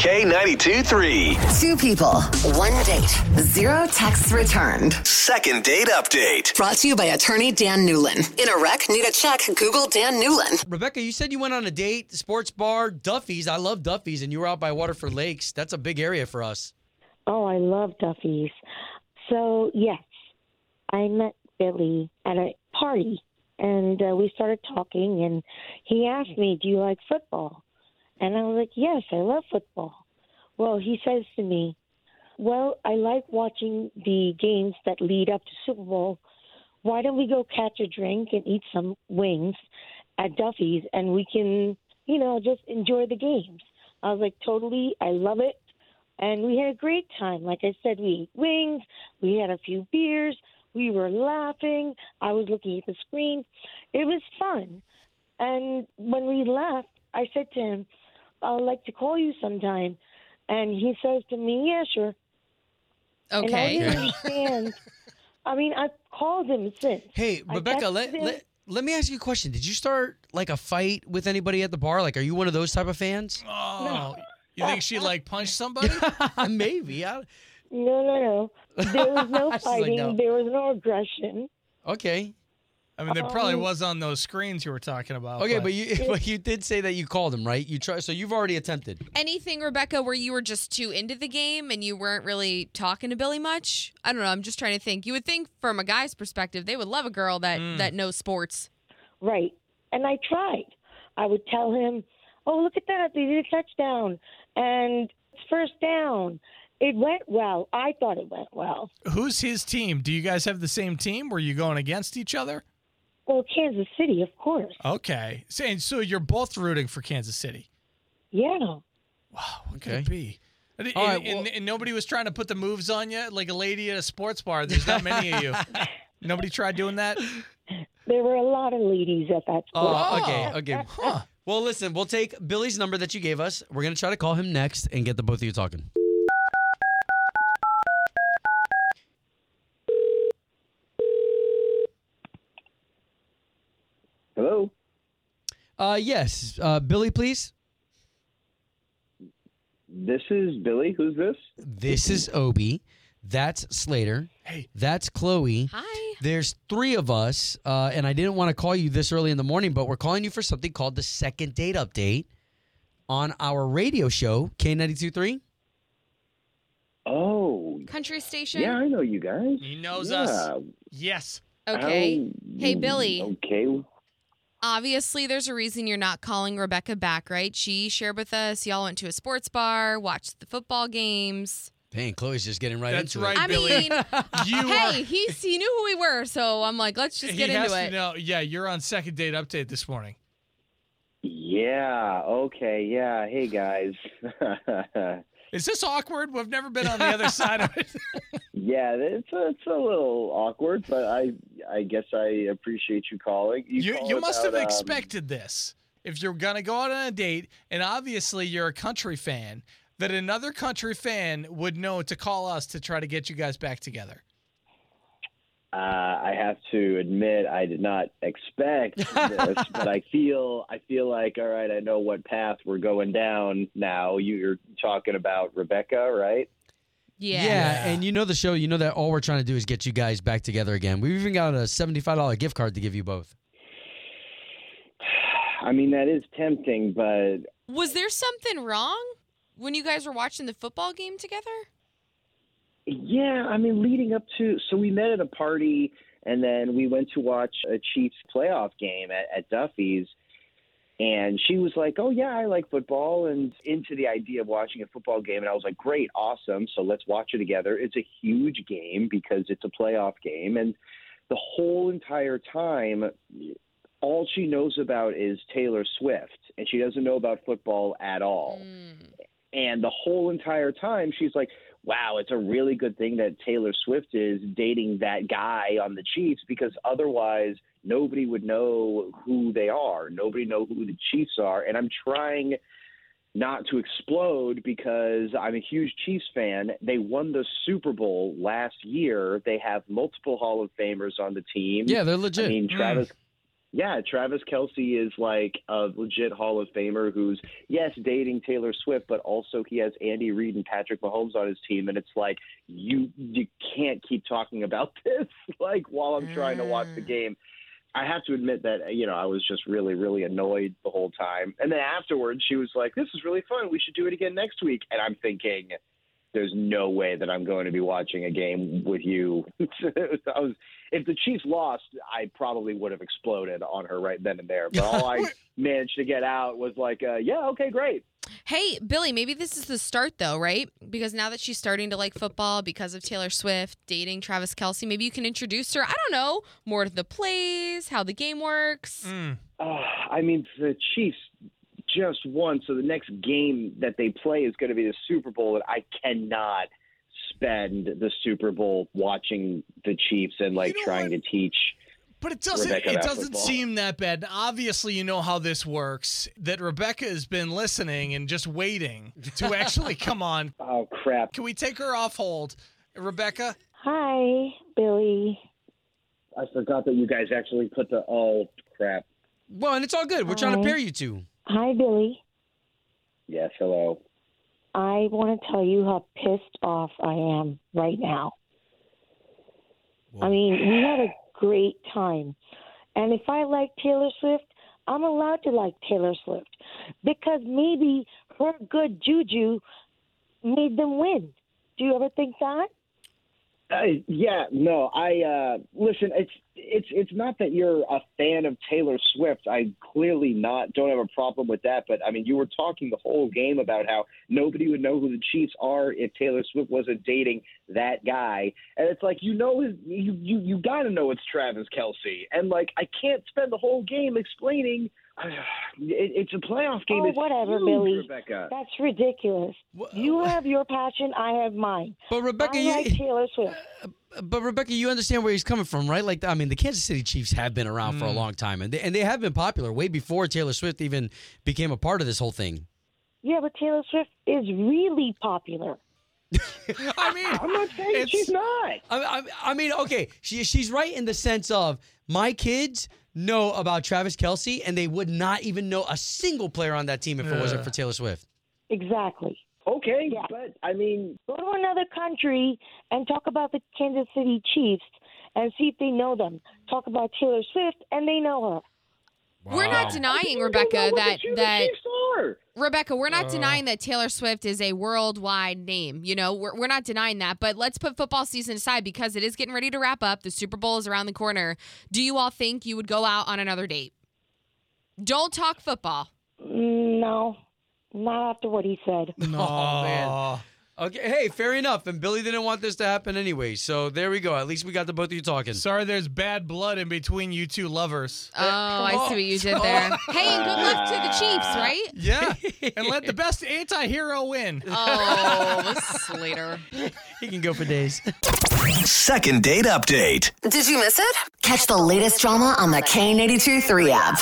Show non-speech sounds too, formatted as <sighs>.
K92 3. Two people, one date, zero texts returned. Second date update. Brought to you by attorney Dan Newlin. In a wreck, need a check, Google Dan Newlin. Rebecca, you said you went on a date, sports bar, Duffy's. I love Duffy's, and you were out by Waterford Lakes. That's a big area for us. Oh, I love Duffy's. So, yes, I met Billy at a party and uh, we started talking and he asked me, "Do you like football?" And I was like, "Yes, I love football." Well, he says to me, "Well, I like watching the games that lead up to Super Bowl. Why don't we go catch a drink and eat some wings at Duffy's and we can, you know, just enjoy the games?" I was like, "Totally, I love it." And we had a great time. Like I said, we ate wings, we had a few beers, we were laughing. I was looking at the screen. It was fun. And when we left, I said to him, I'd like to call you sometime. And he says to me, Yeah, sure. And I Okay. didn't understand. <laughs> I mean, I've called him since. Hey, I Rebecca, let, him. let, let me ask you a question. Did you start like a fight with anybody at the bar? Like, are you one of those type of fans? Oh, you think she <laughs> like punched somebody? <laughs> Maybe. I, No, no, no. There was no She's like, fighting. no. There was no aggression. okay. I mean, there probably Um, was on those screens you were talking about. Okay, but you but you did say that you called him, right? You try so you've already attempted. Anything, Rebecca, where you were just too into the game and you weren't really talking to Billy much? I don't know. I'm just trying to think. You would think, from a guy's perspective, they would love a girl that Mm. that knows sports. Right. And I tried. I would tell him, oh, look at that. They did a touchdown. And it's first down. It went well. I thought it went well. who's his team? Do you guys have the same team? Were you going against each other? Well, Kansas City, of course. Okay, so, and so you're both rooting for Kansas City. Yeah. Wow, what could Okay. it be? And, All right, and- and- well- and nobody was trying to put the moves on you like a lady at a sports bar. There's not many of you. <laughs> Nobody tried doing that. There were a lot of ladies at that oh, school. Oh, okay, okay. Well, listen, we'll take Billy's number that you gave us. We're gonna try to call him next and get the both of you talking. Hello. Uh, yes, uh, Billy, please. This is Billy. Who's this? This is Obi. That's Slater. Hey. That's Chloe. Hi. There's three of us, uh, and I didn't want to call you this early in the morning, but we're calling you for something called the second date update on our radio show, K923. Oh, Country station? yeah, I know you guys. He knows yeah. us. Yes. Okay. How- Hey, Billy. Okay. Obviously, there's a reason you're not calling Rebecca back, right? She shared with us. Y'all went to a sports bar, watched the football games. Dang, Chloe's just getting right That's into right, it. I Billy. mean, <laughs> hey, are. he's he knew who we were, so I'm like, let's just he get has into to it. know. Yeah, you're on second date update this morning. Yeah. Okay. Yeah. Hey guys. <laughs> Is this awkward? We've never been on the other <laughs> side of it. yeah, it's a, it's a little awkward, but I I guess I appreciate you calling. You called you must have about, um, expected this. If you're gonna go out on a date, and obviously you're a country fan, that another country fan would know to call us to try to get you guys back together. Uh, I have to admit, I did not expect <laughs> this, but I feel I feel like all right. I know what path we're going down now. You're talking about Rebecca, right? Yeah. Yeah, and you know the show. You know that all we're trying to do is get you guys back together again. We've even got a seventy-five dollar gift card to give you both. <sighs> I mean, that is tempting, but Was there something wrong when you guys were watching the football game together? Yeah, I mean, leading up to so we met at a party, and then we went to watch a Chiefs playoff game at, at Duffy's. And she was like, "Oh yeah, I like football," and into the idea of watching a football game. And I was like, "Great, awesome! So let's watch it together." It's a huge game because it's a playoff game, and the whole entire time, all she knows about is Taylor Swift, and she doesn't know about football at all. Mm. And the whole entire time, she's like, wow, it's a really good thing that Taylor Swift is dating that guy on the Chiefs because otherwise nobody would know who they are. Nobody know who the Chiefs are. And I'm trying not to explode because I'm a huge Chiefs fan. They won the Super Bowl last year. They have multiple Hall of Famers on the team. Yeah, they're legit. I mean, mm. Travis Yeah, Travis Kelce is like a legit Hall of Famer who's yes dating Taylor Swift, but also he has Andy Reid and Patrick Mahomes on his team, and it's like you you can't keep talking about <laughs> this like while I'm trying to watch the mm. game. I have to admit that you know I was just really really annoyed the whole time, and then afterwards she was like, "This is really fun. We should do it again next week," and I'm thinking. There's no way that I'm going to be watching a game with you. <laughs> I was, if the Chiefs lost, I probably would have exploded on her right then and there. But all I <laughs> managed to get out was like, uh, "Yeah, okay, great." Hey, Billy, maybe this is the start though, right? Because now that she's starting to like football because of Taylor Swift dating Travis Kelce, maybe you can introduce her, I don't know, more to the plays, how the game works. Mm. Uh, I mean, the Chiefs just won, so the next game that they play is going to be the Super Bowl, and I cannot spend the Super Bowl watching the Chiefs and like You know trying what? to teach. But it doesn't Rebecca it doesn't football. seem that bad. Obviously, you know how this works. That Rebecca has been listening and just waiting to <laughs> actually come on. Oh crap! Can we take her off hold? Rebecca? Hi, Billy. I forgot that you guys actually put the oh crap. Well, and it's all good. We're trying to pair you two. Hi, Billy. Yes, hello. I want to tell you how pissed off I am right now. I mean, we had a great time. And if I like Taylor Swift, I'm allowed to like Taylor Swift because maybe her good juju made them win. Do you ever think that? Uh, yeah, no, I uh listen, it's it's it's not that you're a fan of Taylor Swift. I clearly not don't have a problem with that, but I mean, you were talking the whole game about how nobody would know who the Chiefs are if Taylor Swift wasn't dating that guy. And it's like you know you you you got to know it's Travis Kelce. And like I can't spend the whole game explaining <sighs> it, it's a playoff game. Oh, It's whatever, huge, Billy. Rebecca. That's ridiculous. You have your passion, I have mine. But Rebecca, I you, like Taylor Swift. Uh, but Rebecca, you understand where he's coming from, right? Like, I mean, the Kansas City Chiefs have been around for a mm. long time, and they, and they have been popular way before Taylor Swift even became a part of this whole thing. Yeah, but Taylor Swift is really popular. <laughs> I mean, I'm not saying she's not. I, I, I mean, okay, she, she's right in the sense of my kids know about Travis Kelce, and they would not even know a single player on that team if it wasn't for Taylor Swift. Exactly. Okay, Yeah. but I mean, Go to another country and talk about the Kansas City Chiefs and see if they know them. Talk about Taylor Swift and they know her. We're not denying, You don't know Rebecca, what that the that Chiefs are. Rebecca, we're not Uh. denying that Taylor Swift is a worldwide name. You know, we're, we're not denying that. But let's put football season aside because it is getting ready to wrap up. The Super Bowl is around the corner. Do you all think you would go out on another date? Don't talk football. Mm, No, not after what he said. <laughs> Oh, man. Okay, hey, fair enough. And Billy didn't want this to happen anyway. So there we go. At least we got the both of you talking. Sorry, there's bad blood in between you two lovers. Oh, I see what you did there. Hey, and good luck to the Chiefs, right? <laughs> Yeah, and let the best anti-hero win. Oh, Slater. he can go for days. Second date update. Did you miss it? Catch the latest drama on the K82 3 app.